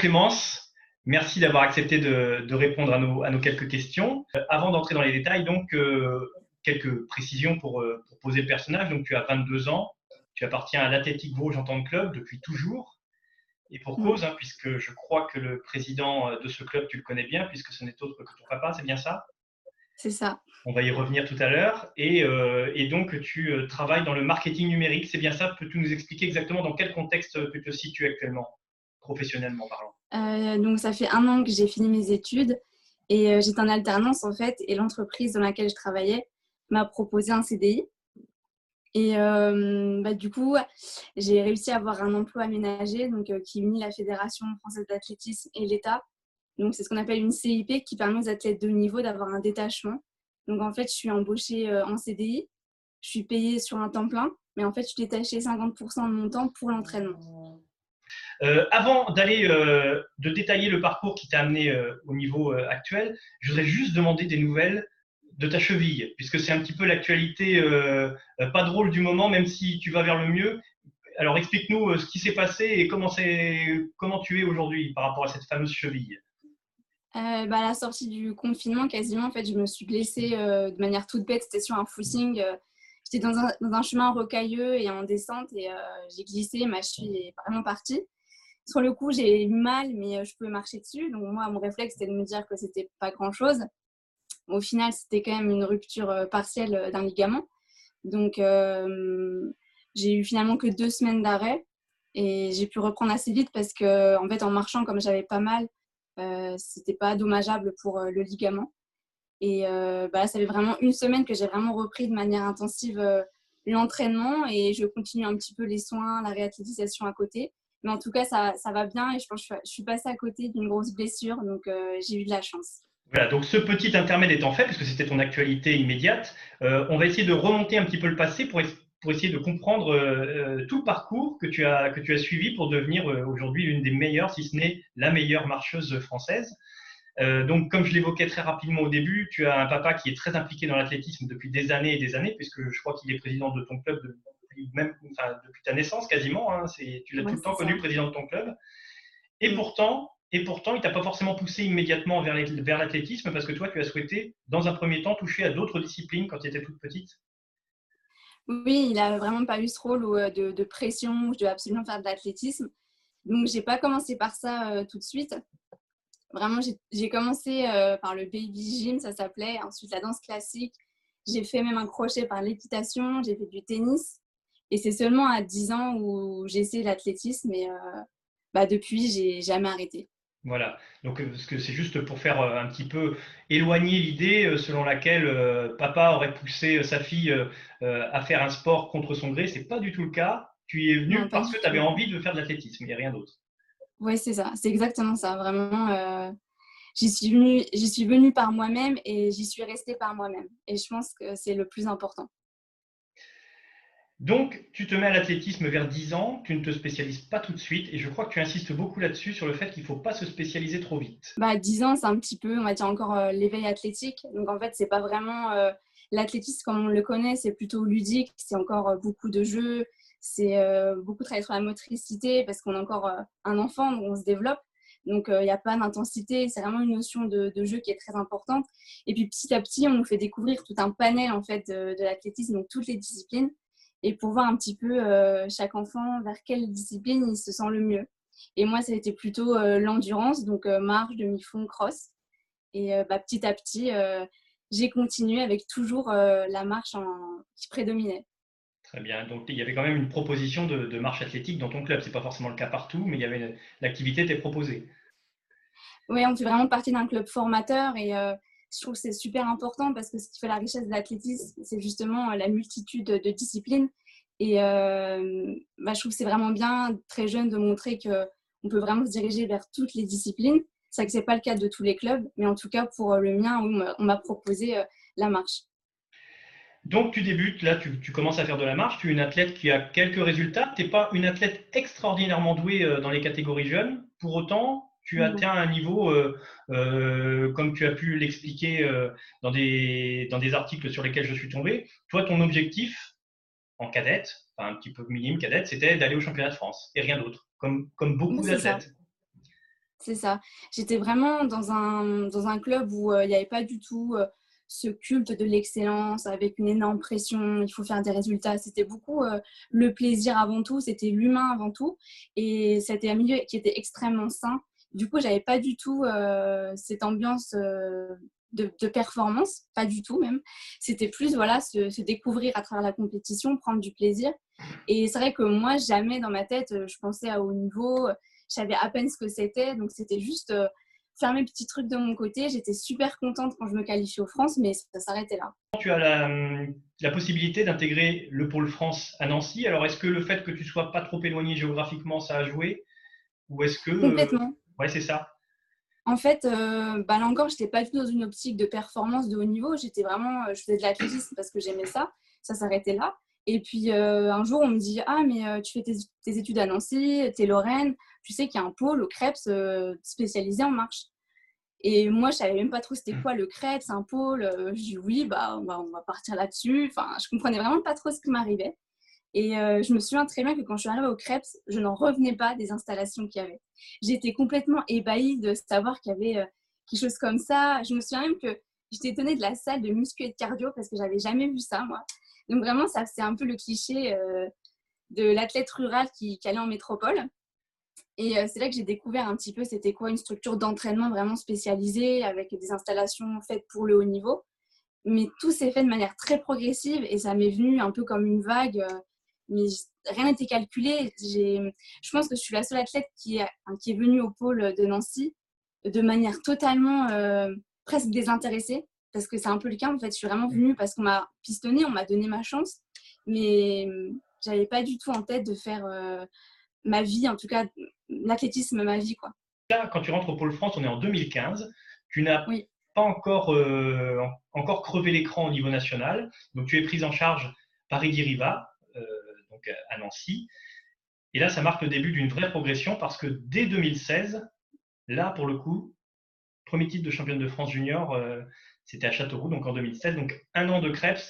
Clémence, merci d'avoir accepté de, répondre à nos, à nos, quelques questions. Euh, avant d'entrer dans les détails, donc, euh, quelques précisions pour, euh, pour, poser le personnage. Donc, tu as 22 ans, tu appartiens à l'Athletic Vosges en tant que club depuis toujours. Et pour mm. cause, hein, puisque je crois que le président de ce club, tu le connais bien, puisque ce n'est autre que ton papa, c'est bien ça? C'est ça. On va y revenir tout à l'heure. Et, et, donc, tu travailles dans le marketing numérique, c'est bien ça? Peux-tu nous expliquer exactement dans quel contexte tu te situes actuellement? Professionnellement parlant euh, Donc, ça fait un an que j'ai fini mes études et euh, j'étais en alternance en fait. Et l'entreprise dans laquelle je travaillais m'a proposé un CDI. Et euh, bah, du coup, j'ai réussi à avoir un emploi aménagé donc, qui unit la Fédération française d'athlétisme et l'État. Donc, c'est ce qu'on appelle une CIP qui permet aux athlètes de haut niveau d'avoir un détachement. Donc, en fait, je suis embauchée en CDI. Je suis payée sur un temps plein, mais en fait, je suis détachée 50% de mon temps pour l'entraînement. Euh, avant d'aller euh, de détailler le parcours qui t'a amené euh, au niveau actuel, je voudrais juste demander des nouvelles de ta cheville, puisque c'est un petit peu l'actualité pas drôle du moment, même si tu vas vers le mieux. Alors explique-nous ce qui s'est passé et comment, tu es aujourd'hui par rapport à cette fameuse cheville. bah, à la sortie du confinement, quasiment, en fait, je me suis blessée de manière toute bête. C'était sur un footing. J'étais dans un, chemin rocailleux et en descente et j'ai glissé. Ma cheville est vraiment partie sur le coup, j'ai eu mal, mais euh, je pouvais marcher dessus. Donc, moi, mon réflexe, c'était de me dire que c'était pas grand chose. Au final, c'était quand même une rupture euh, partielle euh, d'un ligament. Donc, j'ai eu finalement que deux semaines d'arrêt et j'ai pu reprendre assez vite parce que, en fait, en marchant, comme j'avais pas mal, euh, c'était pas dommageable pour le ligament. Et bah, ça fait vraiment une semaine que j'ai vraiment repris de manière intensive l'entraînement et je continue un petit peu les soins, la réathlétisation à côté. Mais en tout cas, ça, ça va bien et je pense que je suis passée à côté d'une grosse blessure, donc euh, j'ai eu de la chance. Voilà, donc ce petit intermède étant fait, puisque c'était ton actualité immédiate, euh, on va essayer de remonter un petit peu le passé pour, pour essayer de comprendre euh, tout le parcours que tu as, que tu as suivi pour devenir aujourd'hui l'une des meilleures, si ce n'est la meilleure marcheuse française. Donc, comme je l'évoquais très rapidement au début, tu as un papa qui est très impliqué dans l'athlétisme depuis des années et des années, puisque je crois qu'il est président de ton club de, même depuis ta naissance quasiment. Hein, tu l'as tout le temps connu président de ton club. Et pourtant, et pourtant, il t'a pas forcément poussé immédiatement vers l'athlétisme parce que toi, tu as souhaité, dans un premier temps, toucher à d'autres disciplines quand tu étais toute petite. Oui, il n'a vraiment pas eu ce rôle euh, de, pression où je devais absolument faire de l'athlétisme. Donc, j'ai pas commencé par ça euh, tout de suite. Vraiment, j'ai commencé euh, par le baby gym, ça s'appelait. Ensuite, la danse classique. J'ai fait même un crochet par l'équitation. J'ai fait du tennis. Et c'est seulement à 10 ans où j'ai essayé l'athlétisme et euh, bah, depuis, j'ai jamais arrêté. Voilà, donc euh, c'est juste pour faire euh, un petit peu éloigner l'idée selon laquelle papa aurait poussé sa fille à faire un sport contre son gré. C'est pas du tout le cas. Tu y es venu parce que tu avais envie de faire de l'athlétisme, il n'y a rien d'autre. Oui, c'est ça, c'est exactement ça. Vraiment, j'y suis venue, j'y suis venue par moi-même et j'y suis restée par moi-même. Et je pense que c'est le plus important. Donc, tu te mets à l'athlétisme vers 10 ans, tu ne te spécialises pas tout de suite, et je crois que tu insistes beaucoup là-dessus, sur le fait qu'il ne faut pas se spécialiser trop vite. Bah, 10 ans, c'est un petit peu, on va dire encore euh, l'éveil athlétique. Donc, en fait, c'est pas vraiment euh, l'athlétisme comme on le connaît, c'est plutôt ludique, c'est encore euh, beaucoup de jeux, c'est beaucoup travailler sur la motricité, parce qu'on est encore un enfant, donc on se développe. Donc, il n'y a pas d'intensité, c'est vraiment une notion de, jeu qui est très importante. Et puis, petit à petit, on nous fait découvrir tout un panel en fait, de, de l'athlétisme, donc toutes les disciplines et pour voir un petit peu euh, chaque enfant vers quelle discipline il se sent le mieux. Et moi, ça a été plutôt euh, l'endurance, donc euh, marche, demi-fond, cross. Et bah, petit à petit, j'ai continué avec toujours la marche en... qui prédominait. Très bien. Donc, il y avait quand même une proposition de, marche athlétique dans ton club. Ce n'est pas forcément le cas partout, mais l'activité était proposée. Oui, on fait vraiment partie d'un club formateur et je trouve que c'est super important parce que ce qui fait la richesse de l'athlétisme, c'est justement euh, la multitude de disciplines. Et euh, bah, je trouve que c'est vraiment bien, très jeune, de montrer qu'on peut vraiment se diriger vers toutes les disciplines. C'est vrai que ce n'est pas le cas de tous les clubs, mais en tout cas, pour euh, le mien, on m'a proposé la marche. Donc, tu débutes, là, tu, tu, commences à faire de la marche. Tu es une athlète qui a quelques résultats. Tu n'es pas une athlète extraordinairement douée dans les catégories jeunes. Pour autant, tu atteins un niveau, euh, euh, comme tu as pu l'expliquer euh, dans, des, dans des articles sur lesquels je suis tombé. Toi, ton objectif en cadette, enfin un petit peu minime cadette, c'était d'aller au championnat de France et rien d'autre, comme, comme beaucoup d'athlètes. C'est ça. J'étais vraiment dans un, dans un club où il n'y avait pas du tout ce culte de l'excellence avec une énorme pression, il faut faire des résultats. C'était beaucoup euh, le plaisir avant tout, c'était l'humain avant tout. Et c'était un milieu qui était extrêmement sain. Du coup, j'avais pas du tout euh, cette ambiance euh, de, performance, pas du tout même. C'était plus voilà se, découvrir à travers la compétition, prendre du plaisir. Et c'est vrai que moi, jamais dans ma tête, je pensais à haut niveau. Je savais à peine ce que c'était. Donc, c'était juste faire mes petits trucs de mon côté. J'étais super contente quand je me qualifiais aux France, mais ça s'arrêtait là. Tu as la, possibilité d'intégrer le pôle France à Nancy. Alors, est-ce que le fait que tu sois pas trop éloigné géographiquement, ça a joué? Ou est-ce que... Complètement. Ouais, c'est ça. En fait, euh, bah là encore, je n'étais pas du tout dans une optique de performance de haut niveau. J'étais vraiment, euh, je faisais de l'athlétisme parce que j'aimais ça. Ça s'arrêtait là. Et puis euh, un jour, on me dit Ah, mais tu fais tes, tes études à Nancy, tu es Lorraine, tu sais qu'il y a un pôle au Krebs spécialisé en marche. Et moi, je savais même pas trop c'était quoi le Krebs, un pôle. Euh, je dis oui, bah, on, va, on va partir là-dessus. Enfin, je comprenais vraiment pas trop ce qui m'arrivait. Et euh, je me souviens très bien que quand je suis arrivée au Krebs, je n'en revenais pas des installations qu'il y avait. J'étais complètement ébahie de savoir qu'il y avait euh, quelque chose comme ça. Je me souviens même que j'étais étonnée de la salle de muscu et de cardio parce que j'avais jamais vu ça, moi. Donc vraiment, ça c'est un peu le cliché de l'athlète rural qui, qui allait en métropole. Et euh, c'est là que j'ai découvert un petit peu c'était quoi une structure d'entraînement vraiment spécialisée avec des installations faites pour le haut niveau. Mais tout s'est fait de manière très progressive et ça m'est venu un peu comme une vague. Euh, mais rien n'était calculé. Je pense que je suis la seule athlète qui est, qui est venue au pôle de Nancy de manière totalement euh, presque désintéressée. Parce que c'est un peu le cas en fait. Je suis vraiment venue parce qu'on m'a pistonné, on m'a donné ma chance. Mais j'avais pas du tout en tête de faire ma vie, en tout cas l'athlétisme ma vie. Quoi. Là, quand tu rentres au Pôle France, on est en 2015. Tu n'as pas encore, euh, encore crevé l'écran au niveau national. Donc tu es prise en charge par Eddy Riva, euh, donc à Nancy. Et là, ça marque le début d'une vraie progression parce que dès 2016, là, pour le coup, premier titre de championne de France junior, euh, c'était à Châteauroux, donc en 2016. Donc un an de Krebs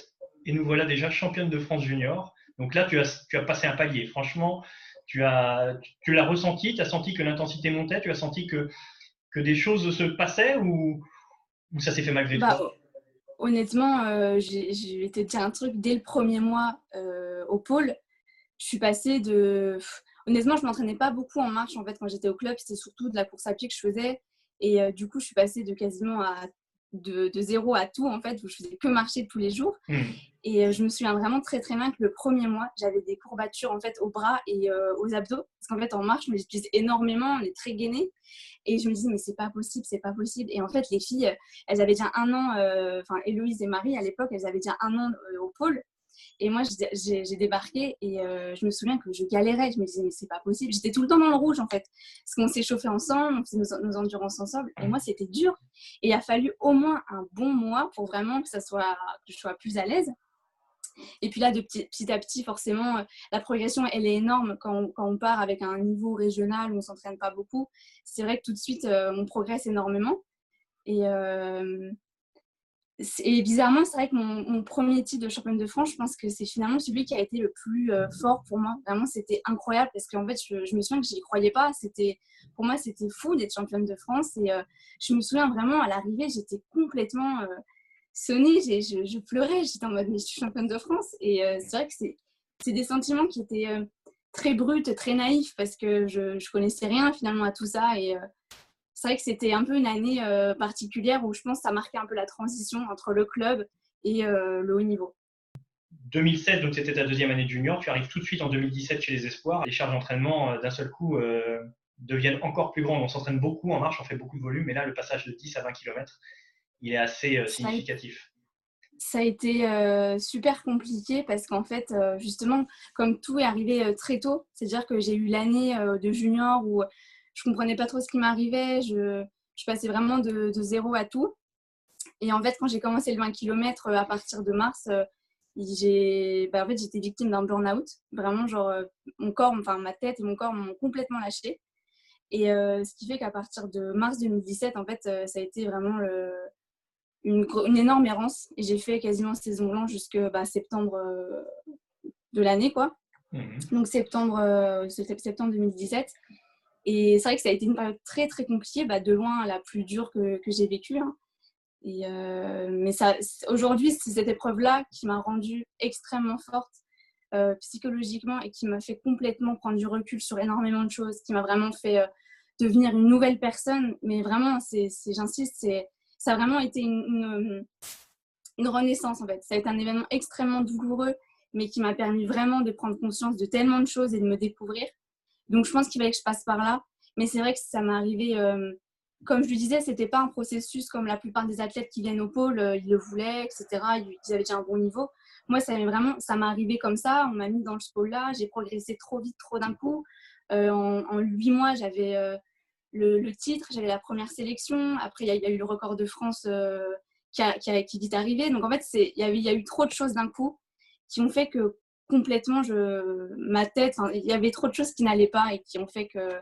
et nous voilà déjà championne de France junior. Donc là, tu as, tu as passé un palier. Franchement, tu as, tu l'as ressenti, tu as senti que l'intensité montait, tu as senti que, que des choses se passaient ou, ou ça s'est fait malgré bah, toi? Honnêtement, euh, je vais te dire un truc. Dès le premier mois euh, au pôle, je suis passée de. Honnêtement, je m'entraînais pas beaucoup en marche en fait quand j'étais au club. C'était surtout de la course à pied que je faisais. Et euh, du coup, je suis passée de quasiment à de, zéro à tout en fait où je faisais que marcher tous les jours. Mmh. Et euh, je me souviens vraiment très très bien que le premier mois, j'avais des courbatures en fait aux bras et euh, aux abdos. Parce qu'en fait, en marche, je j'utilise énormément, on est très gainé. Et je me disais, mais c'est pas possible, c'est pas possible. Et en fait, les filles, elles avaient déjà un an, euh, enfin, Héloïse et Marie à l'époque, elles avaient déjà un an au pôle. Et moi, j'ai débarqué et je me souviens que je galérais. Je me disais, mais c'est pas possible. J'étais tout le temps dans le rouge en fait. Parce qu'on s'est chauffé ensemble, on faisait nos, nos, endurances ensemble. Et moi, c'était dur. Et il a fallu au moins un bon mois pour vraiment que, ça soit, que je sois plus à l'aise. Et puis là, de petit, à petit, forcément, euh, la progression, elle est énorme quand on, part avec un niveau régional où on ne s'entraîne pas beaucoup. C'est vrai que tout de suite, euh, on progresse énormément. Et, euh, et bizarrement, c'est vrai que mon, premier titre de championne de France, je pense que c'est finalement celui qui a été le plus fort pour moi. Vraiment, c'était incroyable parce qu'en fait, je, me souviens que je n'y croyais pas. Pour moi, c'était fou d'être championne de France. Et je me souviens vraiment, à l'arrivée, j'étais complètement sonné, je, je, pleurais, j'étais en mode mais je suis championne de France. Et euh, c'est vrai que c'est des sentiments qui étaient euh, très bruts, très naïfs parce que je, je connaissais rien finalement à tout ça. Et euh, c'est vrai que c'était un peu une année particulière où je pense que ça marquait un peu la transition entre le club et le haut niveau. 2016, donc c'était ta deuxième année de junior, tu arrives tout de suite en 2017 chez les Espoirs. Les charges d'entraînement d'un seul coup deviennent encore plus grandes. On s'entraîne beaucoup en marche, on fait beaucoup de volume, mais là le passage de 10 à 20 km, il est assez euh, significatif. Ça a été euh, super compliqué parce qu'en fait, euh, justement, comme tout est arrivé très tôt, c'est-à-dire que j'ai eu l'année de junior où je comprenais pas trop ce qui m'arrivait, je, je, passais vraiment de, de, zéro à tout. Et en fait, quand j'ai commencé le 20 km à partir de mars, j'ai bah, en fait, j'étais victime d'un burn-out. Vraiment, genre, mon corps, enfin ma tête et mon corps m'ont complètement lâché. Et ce qui fait qu'à partir de mars 2017, en fait, ça a été vraiment le, une, énorme errance. Et j'ai fait quasiment saison blanche jusqu'à bah, septembre euh, de l'année, quoi. Mhm. Donc septembre, euh, septembre 2017. Et c'est vrai que ça a été une période très très compliquée, bah, de loin la plus dure que, que j'ai vécue. Hein. Et mais ça, aujourd'hui, c'est cette épreuve-là qui m'a rendue extrêmement forte euh, psychologiquement et qui m'a fait complètement prendre du recul sur énormément de choses, qui m'a vraiment fait devenir une nouvelle personne. Mais vraiment, c'est, j'insiste, ça a vraiment été une, une, renaissance en fait. Ça a été un événement extrêmement douloureux, mais qui m'a permis vraiment de prendre conscience de tellement de choses et de me découvrir. Donc je pense qu'il fallait que je passe par là. Mais c'est vrai que ça m'est arrivé, euh, comme je lui disais, c'était pas un processus comme la plupart des athlètes qui viennent au pôle, euh, ils le voulaient, etc. Ils avaient déjà un bon niveau. Moi, ça vraiment, ça m'est arrivé comme ça. On m'a mis dans ce pôle-là. J'ai progressé trop vite, trop d'un coup. Euh, en huit mois, j'avais le, titre, j'avais la première sélection. Après, il y, a eu le record de France qui, a, qui, qui, est arrivé. Donc, en fait, il y, y a eu trop de choses d'un coup qui ont fait que complètement, je, ma tête, il y avait trop de choses qui n'allaient pas et qui ont fait que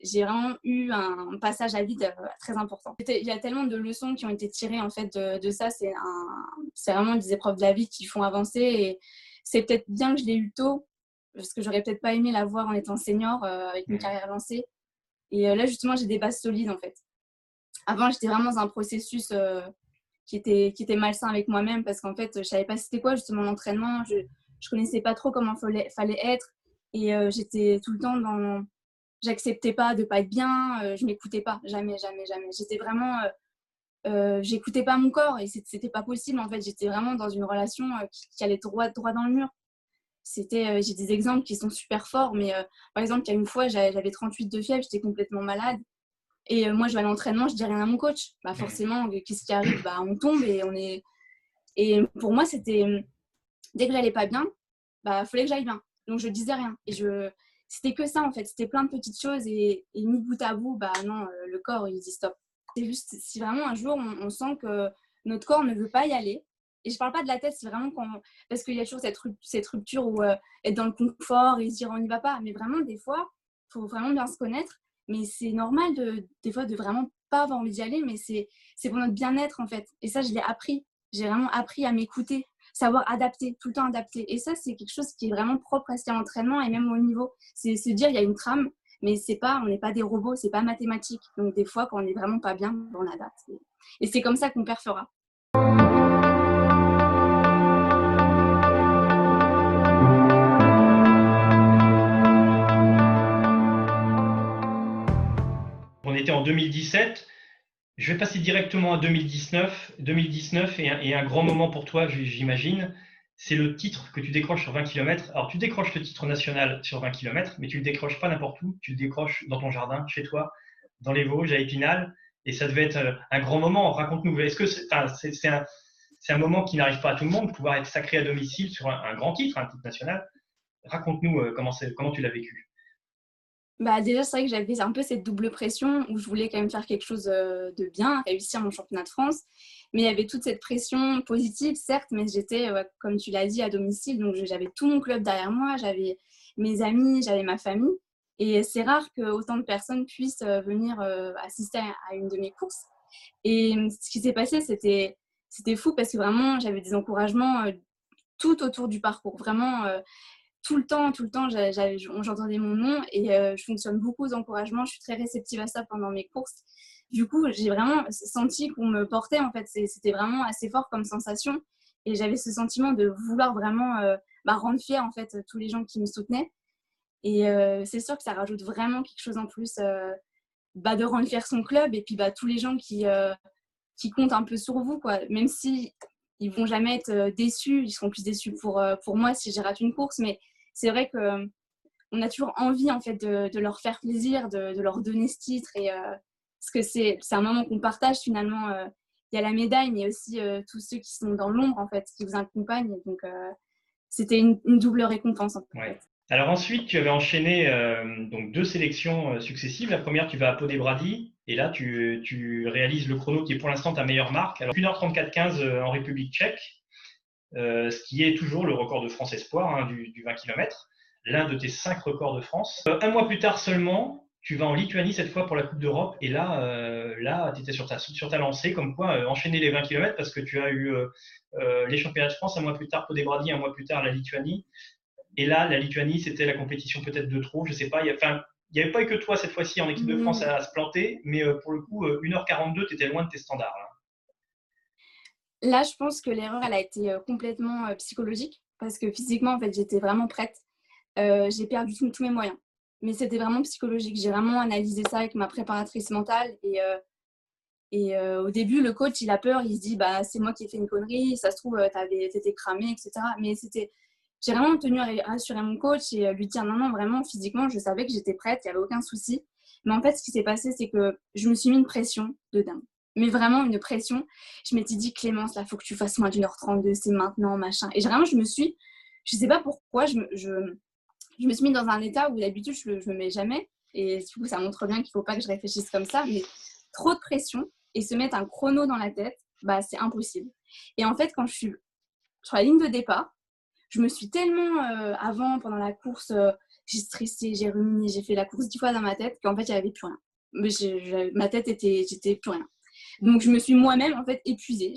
j'ai vraiment eu un passage à vide euh, très important. Il y a tellement de leçons qui ont été tirées en fait de, ça. C'est vraiment des épreuves de la vie qui font avancer et c'est peut-être bien que je l'ai eu tôt parce que j'aurais peut-être pas aimé la voir en étant senior euh, avec une mmh. carrière lancée. Et euh, là justement, j'ai des bases solides en fait. Avant, j'étais vraiment dans un processus qui était, qui était malsain avec moi-même parce qu'en fait, je savais pas c'était quoi justement l'entraînement. Je, je connaissais pas trop comment fallait, fallait être et euh, j'étais tout le temps dans. J'acceptais pas de pas être bien, euh, je m'écoutais pas, jamais, jamais, jamais. J'étais vraiment. Euh, j'écoutais pas mon corps et c'était pas possible en fait. J'étais vraiment dans une relation qui, allait droit, droit dans le mur. C'était, j'ai des exemples qui sont super forts, mais par exemple, il y a une fois, j'avais 38 de fièvre, j'étais complètement malade. Et euh, moi, je vais à l'entraînement, je dis rien à mon coach. Bah, forcément, qu'est-ce qui arrive? Bah, On tombe et on est. Et pour moi, c'était. Dès que j'allais pas bien, bah, fallait que j'aille bien. Donc, je disais rien. Et je. C'était que ça, en fait. C'était plein de petites choses. Et, et mis bout à bout, bah non, euh, le corps, il dit stop. C'est juste si vraiment un jour, on, sent que notre corps ne veut pas y aller. Et je parle pas de la tête, c'est vraiment. Parce qu'il y a toujours cette, cette rupture où euh, être dans le confort et se dire on n'y va pas. Mais vraiment, des fois, il faut vraiment bien se connaître mais c'est normal de, des fois de vraiment pas avoir envie d'y aller, mais c'est pour notre bien-être en fait. Et ça, je l'ai appris. J'ai vraiment appris à m'écouter, savoir adapter, tout le temps adapter. Et ça, c'est quelque chose qui est vraiment propre à ce l'entraînement et même au niveau. C'est se dire, il y a une trame, mais c'est pas, on n'est pas des robots, c'est pas mathématique. Donc des fois, quand on n'est vraiment pas bien, on adapte. Et c'est comme ça qu'on perfera. En 2017. Je vais passer directement à 2019. 2019 est un, grand moment pour toi, j'imagine. C'est le titre que tu décroches sur 20 km. Alors, tu décroches le titre national sur 20 km, mais tu le décroches pas n'importe où. Tu le décroches dans ton jardin, chez toi, dans les Vosges, à Épinal. Et ça devait être euh, un grand moment. Raconte-nous. Est-ce que c'est un, moment qui n'arrive pas à tout le monde, pouvoir être sacré à domicile sur un, grand titre, un titre national? Raconte-nous euh, comment tu l'as vécu. Bah déjà, c'est vrai que j'avais un peu cette double pression où je voulais quand même faire quelque chose euh, de bien, réussir mon championnat de France. Mais il y avait toute cette pression positive, certes, mais j'étais, comme tu l'as dit, à domicile. Donc j'avais tout mon club derrière moi, j'avais mes amis, j'avais ma famille. Et c'est rare que autant de personnes puissent euh, venir euh, assister à une de mes courses. Et ce qui s'est passé, c'était, c'était fou parce que vraiment, j'avais des encouragements tout autour du parcours. Vraiment, tout le temps, tout le temps, j'entendais mon nom et euh, je fonctionne beaucoup aux encouragements. Je suis très réceptive à ça pendant mes courses. Du coup, j'ai vraiment senti qu'on me portait. En fait, c'était vraiment assez fort comme sensation et j'avais ce sentiment de vouloir vraiment euh, bah, rendre fier en fait tous les gens qui me soutenaient. Et euh, c'est sûr que ça rajoute vraiment quelque chose en plus bah, de rendre fier son club et puis bah, tous les gens qui, qui comptent un peu sur vous, quoi. Même si ils vont jamais être déçus, ils seront plus déçus pour, pour moi si j'ai raté une course, mais c'est vrai que euh, on a toujours envie en fait de, leur faire plaisir, de, leur donner ce titre et parce que c'est un moment qu'on partage finalement. Il y a la médaille, mais aussi tous ceux qui sont dans l'ombre en fait, qui vous accompagnent. C'était une, double récompense. Alors ensuite, tu avais enchaîné donc deux sélections successives. La première, tu vas à Pau des Bradis. Et là, tu, réalises le chrono qui est pour l'instant ta meilleure marque. Alors, 1h34-15 euh, en République tchèque, euh, ce qui est toujours le record de France Espoir hein, du, 20 km, l'un de tes cinq records de France. Euh, un mois plus tard seulement, tu vas en Lituanie cette fois pour la Coupe d'Europe. Et là, là tu étais sur ta, sur ta lancée, comme quoi enchaîner les 20 km parce que tu as eu les championnats de France un mois plus tard, Bradis, un mois plus tard, la Lituanie. Et là, la Lituanie, c'était la compétition peut-être de trop, je ne sais pas. Il n'y avait pas eu que toi cette fois-ci en équipe de France à, se planter, mais pour le coup, 1h42, tu étais loin de tes standards. Là, je pense que l'erreur, elle a été complètement psychologique parce que physiquement, en fait, j'étais vraiment prête. j'ai perdu tous mes moyens. Mais c'était vraiment psychologique. J'ai vraiment analysé ça avec ma préparatrice mentale. Et, et au début, le coach, il a peur. Il se dit, bah, c'est moi qui ai fait une connerie. Ça se trouve, tu étais cramé, etc. Mais c'était j'ai vraiment tenu à rassurer mon coach et lui dire non, non, vraiment, physiquement, je savais que j'étais prête, il n'y avait aucun souci. Mais en fait, ce qui s'est passé, c'est que je me suis mis une pression de dingue. Mais vraiment une pression. Je m'étais dit, Clémence, là, faut que tu fasses moins d'une heure 32, c'est maintenant, machin. Et vraiment, je me suis, je ne sais pas pourquoi, je me, je, je me suis mis dans un état où d'habitude, je ne me mets jamais. Et du coup, ça montre bien qu'il ne faut pas que je réfléchisse comme ça. Mais trop de pression et se mettre un chrono dans la tête, bah, c'est impossible. Et en fait, quand je suis sur la ligne de départ, je me suis tellement, euh, avant, pendant la course, euh, j'ai stressé, j'ai ruminé, j'ai fait la course dix fois dans ma tête qu'en fait, il n'y avait plus rien. Mais ma tête était, j'étais plus rien. Donc, je me suis moi-même, en fait, épuisée.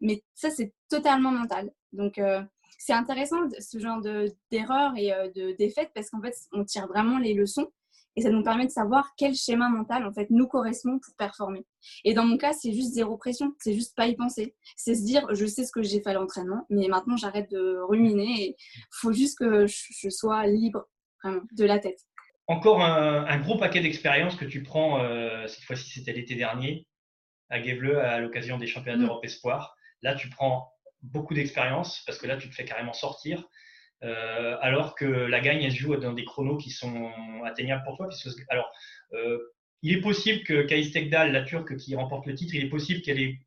Mais ça, c'est totalement mental. Donc, euh, c'est intéressant ce genre d'erreur et de défaite parce qu'en fait, on tire vraiment les leçons et ça nous permet de savoir quel schéma mental en fait nous correspond pour performer. Et dans mon cas, c'est juste zéro pression, c'est juste pas y penser. C'est se dire, je sais ce que j'ai fait à l'entraînement, mais maintenant j'arrête de ruminer et faut juste que je sois libre vraiment de la tête. Encore un, gros paquet d'expériences que tu prends, euh, cette fois-ci c'était l'été dernier, à Guéveleux à l'occasion des championnats mm. d'Europe Espoir. Là, tu prends beaucoup d'expérience parce que là, tu te fais carrément sortir. Euh, alors que la gagne, elle se joue dans des chronos qui sont atteignables pour toi. alors, euh, il est possible que Kais Tekdal, la Turque qui remporte le titre, il est possible qu'elle ait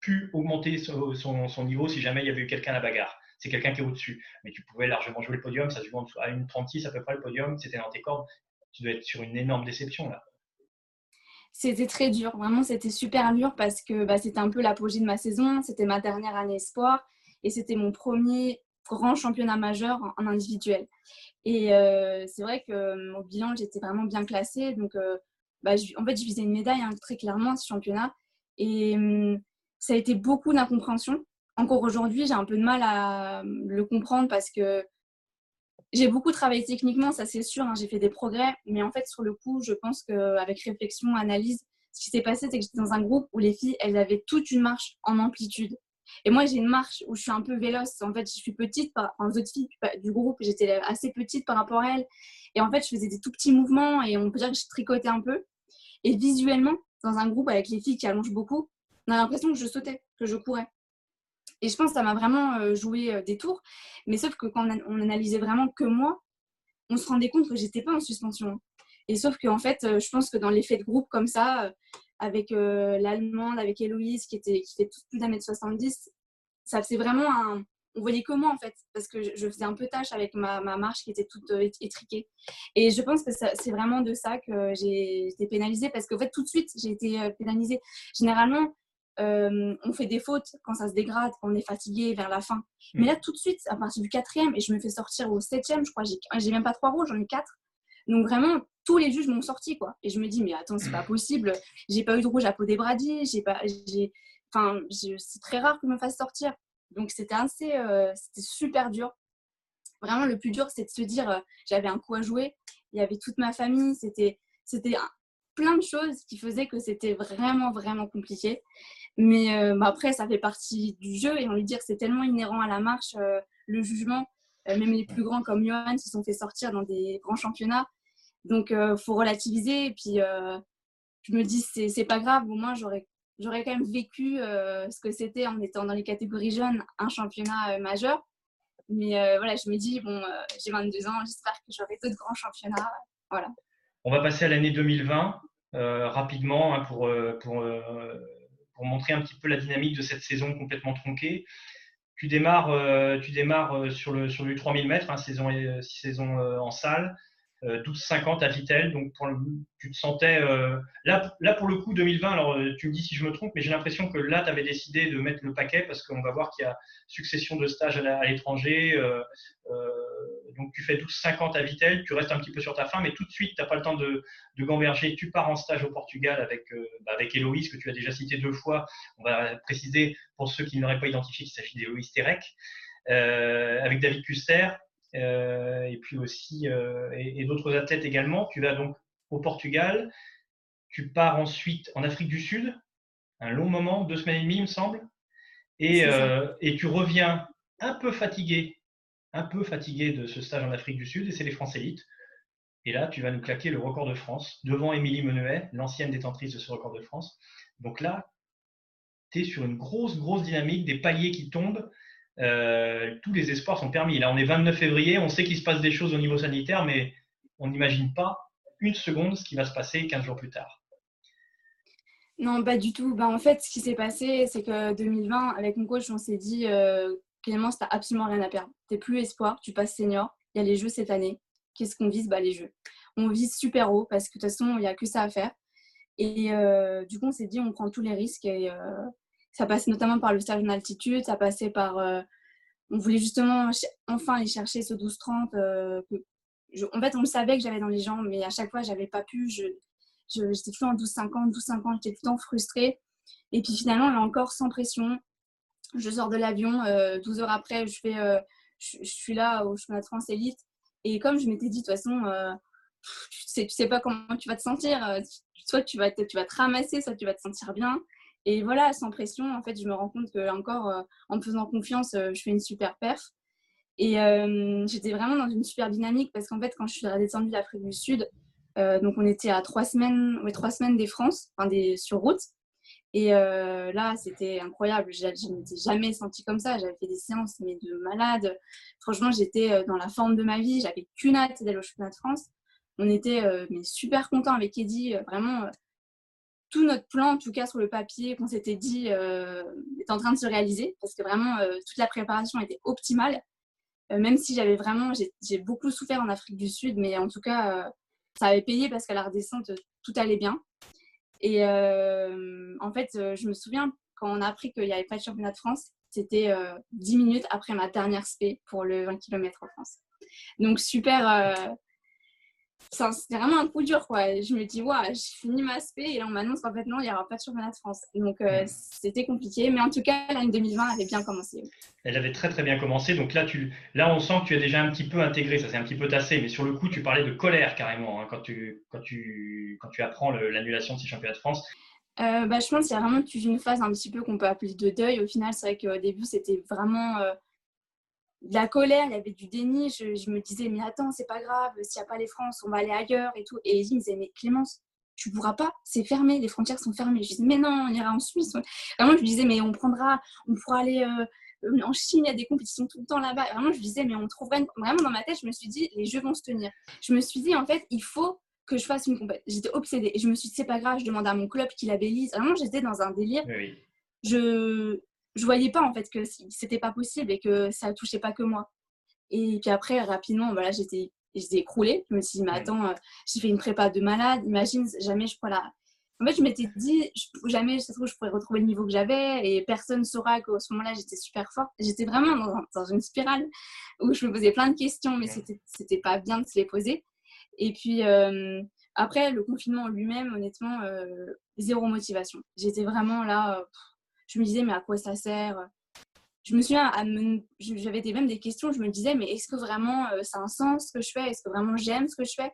pu augmenter son, niveau si jamais il y avait eu quelqu'un à la bagarre. C'est quelqu'un qui est au-dessus. Mais tu pouvais largement jouer le podium, ça se joue à une 36 à peu près le podium, c'était dans tes cordes. Tu dois être sur une énorme déception là. C'était très dur, vraiment c'était super dur parce que bah, c'était un peu l'apogée de ma saison, c'était ma dernière année espoir et c'était mon premier grand championnat majeur en individuel. Et euh, c'est vrai que euh, au bilan, j'étais vraiment bien classée. Donc, euh, bah, en fait, je visais une médaille hein, très clairement à ce championnat. Et hum, ça a été beaucoup d'incompréhension. Encore aujourd'hui, j'ai un peu de mal à le comprendre parce que j'ai beaucoup travaillé techniquement, ça c'est sûr, hein, j'ai fait des progrès. Mais en fait, sur le coup, je pense qu'avec réflexion, analyse, ce qui s'est passé, c'est que j'étais dans un groupe où les filles, elles avaient toute une marche en amplitude. Et moi, j'ai une marche où je suis un peu véloce. En fait, je suis petite par aux autres filles du groupe. J'étais assez petite par rapport à elles. Et en fait, je faisais des tout petits mouvements et on peut dire que je tricotais un peu. Et visuellement, dans un groupe avec les filles qui allongent beaucoup, on a l'impression que je sautais, que je courais. Et je pense que ça m'a vraiment euh, joué euh, des tours. Mais sauf que quand on analysait vraiment que moi, on se rendait compte que j'étais pas en suspension. Et sauf qu'en fait, euh, je pense que dans l'effet de groupe comme ça, avec l'allemande, avec Héloïse, qui était, qui fait plus d'un mètre 70, ça faisait vraiment un. On voyait comment en fait, parce que je, faisais un peu tâche avec ma, ma, marche qui était toute étriquée. Et je pense que c'est vraiment de ça que j'ai été pénalisée, parce qu'en fait, tout de suite, j'ai été pénalisée. Généralement, on fait des fautes quand ça se dégrade, quand on est fatigué vers la fin. Mais mm. là, tout de suite, à partir du quatrième, et je me fais sortir au septième, je crois, j'ai même pas trois rouges, j'en ai quatre. Donc vraiment, tous les juges m'ont sorti quoi. Et je me dis mais attends c'est pas possible. J'ai pas eu de rouge à peau débradie. J'ai pas, j'ai, enfin c'est très rare que me fasse sortir. Donc c'était assez, euh, c'était super dur. Vraiment le plus dur c'est de se dire euh, j'avais un coup à jouer. Il y avait toute ma famille. C'était, c'était plein de choses qui faisaient que c'était vraiment vraiment compliqué. Mais euh, bah, après ça fait partie du jeu et on lui dire c'est tellement inhérent à la marche le jugement. même les plus grands comme Johan se sont fait sortir dans des grands championnats donc, il euh, faut relativiser. Et puis, euh, je me dis, c'est pas grave. Au moins, j'aurais j'aurais quand même vécu euh, ce que c'était en étant dans les catégories jeunes, un championnat majeur. Mais voilà, je me dis, bon, j'ai 22 ans, j'espère que j'aurai d'autres grands championnats. Voilà. On va passer à l'année 2020 rapidement hein, pour, pour, pour, montrer un petit peu la dynamique de cette saison complètement tronquée. Tu démarres, tu démarres sur, le, sur le 3000 mètres, hein, saison, saison en salle. 12,50 euh, à Vitel. Donc, pour tu te sentais. Euh, là, là, pour le coup, 2020, alors euh, tu me dis si je me trompe, mais j'ai l'impression que là, tu avais décidé de mettre le paquet parce qu'on va voir qu'il y a succession de stages à l'étranger. donc, tu fais 12,50 à Vitel, tu restes un petit peu sur ta fin, mais tout de suite, tu n'as pas le temps de, de gamberger. Tu pars en stage au Portugal avec, bah, avec Héloïse, que tu as déjà cité deux fois. On va préciser pour ceux qui n'auraient pas identifié qu'il s'agit d'Héloïse Terek, avec David Custer et puis aussi et, d'autres athlètes également. Tu vas donc au Portugal. Tu pars ensuite en Afrique du Sud, un long moment, deux semaines et demie, il me semble. Et, et tu reviens un peu fatigué, un peu fatigué de ce stage en Afrique du Sud, et c'est les France élites. Et là, tu vas nous claquer le record de France devant Émilie Menuet, l'ancienne détentrice de ce record de France. Donc là, tu es sur une grosse, grosse dynamique, des paliers qui tombent. Euh, tous les espoirs sont permis. Là, on est 29 février, on sait qu'il se passe des choses au niveau sanitaire, mais on n'imagine pas une seconde ce qui va se passer 15 jours plus tard. Non, pas du tout. Ben, en fait, ce qui s'est passé, c'est que 2020, avec mon coach, on s'est dit euh, Clément, tu n'as absolument rien à perdre. Tu n'es plus espoir, tu passes senior. Il y a les Jeux cette année. Qu'est-ce qu'on vise? Bah, Les Jeux. On vise super haut parce que de toute façon, il n'y a que ça à faire. Et euh, du coup, on s'est dit, on prend tous les risques. Et euh, ça passait notamment par le stage en altitude, ça passait par. Euh, on voulait justement enfin aller chercher ce 12-30. en fait, on le savait que j'avais dans les jambes, mais à chaque fois, j'avais pas pu. Je, j'étais tout en 12-50, 12-50, j'étais tout le temps frustrée. Et puis finalement, là encore, sans pression, je sors de l'avion. 12 heures après, je, fais, je, suis là au chemin de France Élite. Et comme je m'étais dit, de toute façon, tu sais, tu sais pas comment tu vas te sentir. Euh, soit tu vas, tu vas te ramasser, soit tu vas te sentir bien. Et voilà, sans pression, en fait, je me rends compte que encore, euh, en me faisant confiance, euh, je fais une super perf. Et j'étais vraiment dans une super dynamique parce qu'en fait, quand je suis redescendue d'Afrique du Sud, donc on était à trois semaines, ouais, trois semaines des France, enfin des, sur route. Et là, c'était incroyable. Je ne m'étais jamais sentie comme ça. J'avais fait des séances, mais de malade. Franchement, j'étais dans la forme de ma vie. J'avais qu'une hâte d'aller au championnat de France on était euh, super contents avec Eddie. Euh, vraiment, euh, tout notre plan, en tout cas sur le papier qu'on s'était dit, est en train de se réaliser parce que vraiment, toute la préparation était optimale. même si j'avais vraiment, j'ai beaucoup souffert en Afrique du Sud, mais en tout cas, ça avait payé parce qu'à la redescente, tout allait bien. Et en fait, je me souviens quand on a appris qu'il n'y avait pas de championnat de France, c'était 10 minutes après ma dernière spé pour le 20 km en France. Donc super, c'était vraiment un coup dur quoi. Je me dis ouais, j'ai fini ma SP et là on m'annonce qu'en fait non, il n'y aura pas de championnat de France. Donc euh, c'était compliqué, mais en tout cas l'année 2020 avait bien commencé. Elle avait très très bien commencé. Donc là tu, là on sent que tu as déjà un petit peu intégré, ça s'est un petit peu tassé, mais sur le coup tu parlais de colère carrément hein, quand tu quand tu quand tu apprends l'annulation de ces championnats de France. Euh, bah, je pense qu'il y a vraiment une phase un petit peu qu'on peut appeler de deuil. Au final, c'est vrai qu'au début, c'était vraiment euh, de la colère, il y avait du déni. Je, me disais, mais attends, c'est pas grave, s'il n'y a pas les France, on va aller ailleurs et tout. Et il me disait, mais Clémence, tu pourras pas, c'est fermé, les frontières sont fermées. Je disais, mais non, on ira en Suisse. Vraiment, je lui disais, mais on prendra, on pourra aller euh, en Chine, il y a des compétitions tout le temps là-bas. Vraiment, je lui disais, mais on trouverait. Vraiment, dans ma tête, je me suis dit, les jeux vont se tenir. Je me suis dit, en fait, il faut que je fasse une compétition. J'étais obsédée. Et je me suis dit, c'est pas grave, je demande à mon club qu'il labellise. Vraiment, j'étais dans un délire. Je, je voyais pas en fait que c'était pas possible et que ça touchait pas que moi. Et puis après, rapidement, voilà, j'étais j'étais écroulée. Je me suis dit, mais attends, euh, j'ai fait une prépa de malade. Imagine, jamais je pourrais la. En fait, je m'étais dit, jamais, ça se trouve, je pourrais retrouver le niveau que j'avais et personne ne saura qu'à ce moment-là, j'étais super forte. J'étais vraiment dans, une spirale où je me posais plein de questions, mais c'était, c'était pas bien de se les poser. Et puis, euh, après, le confinement lui-même, honnêtement, euh, zéro motivation. J'étais vraiment là, je me disais, mais à quoi ça sert? Je me souviens, j'avais même des questions, je me disais, mais est-ce que vraiment euh, ça a un sens ce que je fais? Est-ce que vraiment j'aime ce que je fais?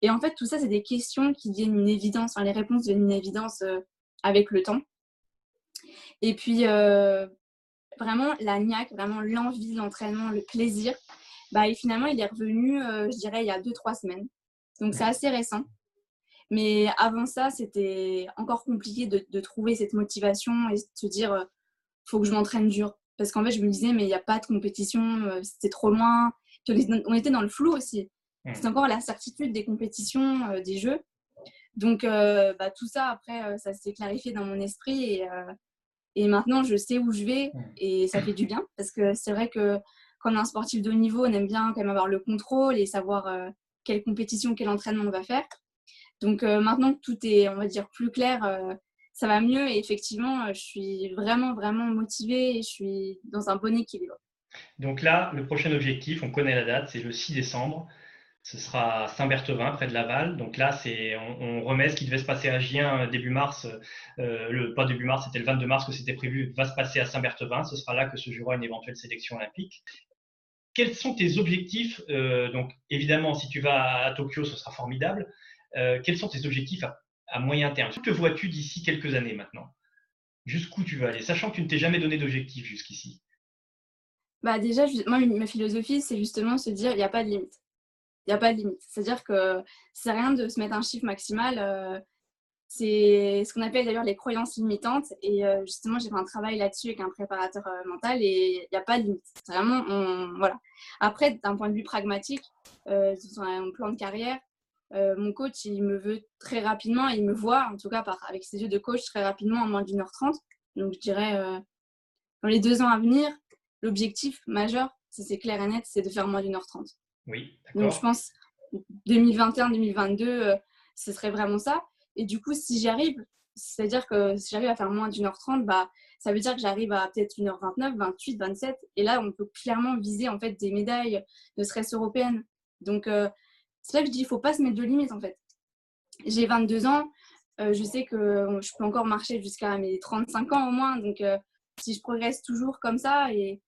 Et en fait, tout ça, c'est des questions qui deviennent une évidence, les réponses deviennent une évidence euh, avec le temps. Et puis, euh, vraiment, la niaque, vraiment l'envie, l'entraînement, le plaisir, bah, et finalement, il est revenu, je dirais, il y a deux, trois semaines. Donc, c'est assez récent. Mais avant ça, c'était encore compliqué de, trouver cette motivation et de se dire, il euh, faut que je m'entraîne dur. Parce qu'en fait, je me disais, mais il n'y a pas de compétition, euh, c'était trop loin. on était dans le flou aussi. C'est encore la certitude des compétitions, euh, des jeux. Donc, bah, tout ça, après, ça s'est clarifié dans mon esprit. Et, et, maintenant, je sais où je vais et ça fait du bien. Parce que c'est vrai que quand on est un sportif de haut niveau, on aime bien quand même avoir le contrôle et savoir quelle compétition, quel entraînement on va faire. Donc euh, maintenant que tout est, on va dire, plus clair, euh, ça va mieux et effectivement, euh, je suis vraiment, vraiment motivée et je suis dans un bon équilibre. Donc là, le prochain objectif, on connaît la date, c'est le 6 décembre. Ce sera Saint-Berthevin, près de Laval. Donc là, c'est, on, remet ce qui devait se passer à Gien début mars. le, pas début mars, c'était le 22 mars que c'était prévu, va se passer à Saint-Berthevin. Ce sera là que se jouera une éventuelle sélection olympique. quels sont tes objectifs Donc, évidemment, si tu vas à Tokyo, ce sera formidable. Quels sont tes objectifs à, moyen terme? Que vois-tu d'ici quelques années maintenant? Jusqu'où tu veux aller, sachant que tu ne t'es jamais donné d'objectif jusqu'ici bah déjà, moi, ma philosophie, c'est justement se dire, il n'y a pas de limite. Il n'y a pas de limite. C'est-à-dire que c'est rien de se mettre un chiffre maximal. C'est ce qu'on appelle d'ailleurs les croyances limitantes. Et euh, justement, j'ai fait un travail là-dessus avec un préparateur euh, mental et il n'y a pas de limite. Vraiment, voilà. Après, d'un point de vue pragmatique, euh, sur un plan de carrière, euh, mon coach, il me veut très rapidement, il me voit, en tout cas par, avec ses yeux de coach, très rapidement, en moins d'une heure trente. Donc, je dirais, dans les deux ans à venir, l'objectif majeur, si c'est clair et net, c'est de faire moins d'une heure trente. Oui, Donc, je pense 2021-2022, ce serait vraiment ça. Et du coup, si j'y arrive, c'est-à-dire que si j'arrive à faire moins d'une heure trente, bah, ça veut dire que j'arrive à peut-être 1h29, 28, 27. Et là, on peut clairement viser en fait des médailles, ne serait-ce européennes. Donc, euh, c'est là que je dis, il ne faut pas se mettre de limites en fait. J'ai 22 ans, euh, je sais que je peux encore marcher jusqu'à mes 35 ans au moins. Donc, euh, si je progresse toujours comme ça et,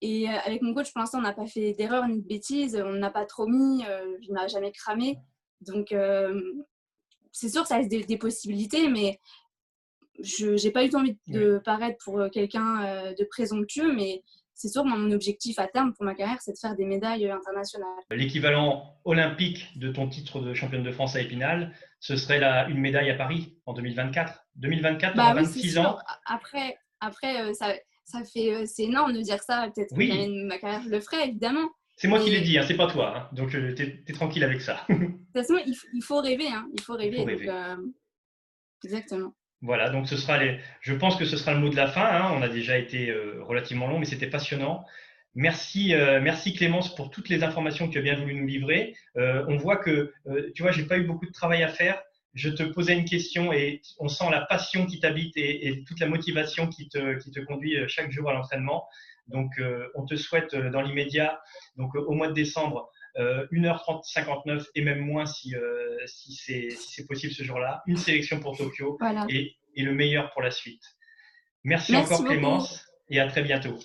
et avec mon coach, pour l'instant, on n'a pas fait d'erreur ni de bêtises, on n'a pas trop mis, je n'ai jamais cramé. Donc, c'est sûr que ça laisse des, possibilités, mais je n'ai pas eu envie de paraître pour euh, quelqu'un euh, de présomptueux, mais c'est sûr, mon objectif à terme pour ma carrière, c'est de faire des médailles internationales. L'équivalent olympique de ton titre de championne de France à Épinal, ce serait la, une médaille à Paris en 2024. 2024, bah, 26 ans. Après, après euh, ça, ça fait, c'est énorme de dire ça. Peut-être que ma carrière, je le ferai, évidemment. C'est moi qui l'ai dit, hein, c'est pas toi. Hein. donc, euh, tu es, tranquille avec ça. de toute façon, il, faut rêver. Hein, il faut rêver. Euh, exactement. Voilà, donc ce sera les... je pense que ce sera le mot de la fin. On a déjà été euh, relativement long, mais c'était passionnant. Merci, merci Clémence pour toutes les informations que tu as bien voulu nous livrer. on voit que, tu vois, j'ai pas eu beaucoup de travail à faire. Je te posais une question et on sent la passion qui t'habite et, toute la motivation qui te, qui te conduit chaque jour à l'entraînement. Donc, euh, on te souhaite euh, dans l'immédiat, donc euh, au mois de décembre, 1h30, 59 et même moins si, si c'est possible ce jour-là, une sélection pour Tokyo et, le meilleur pour la suite. Merci, encore Clémence et à très bientôt.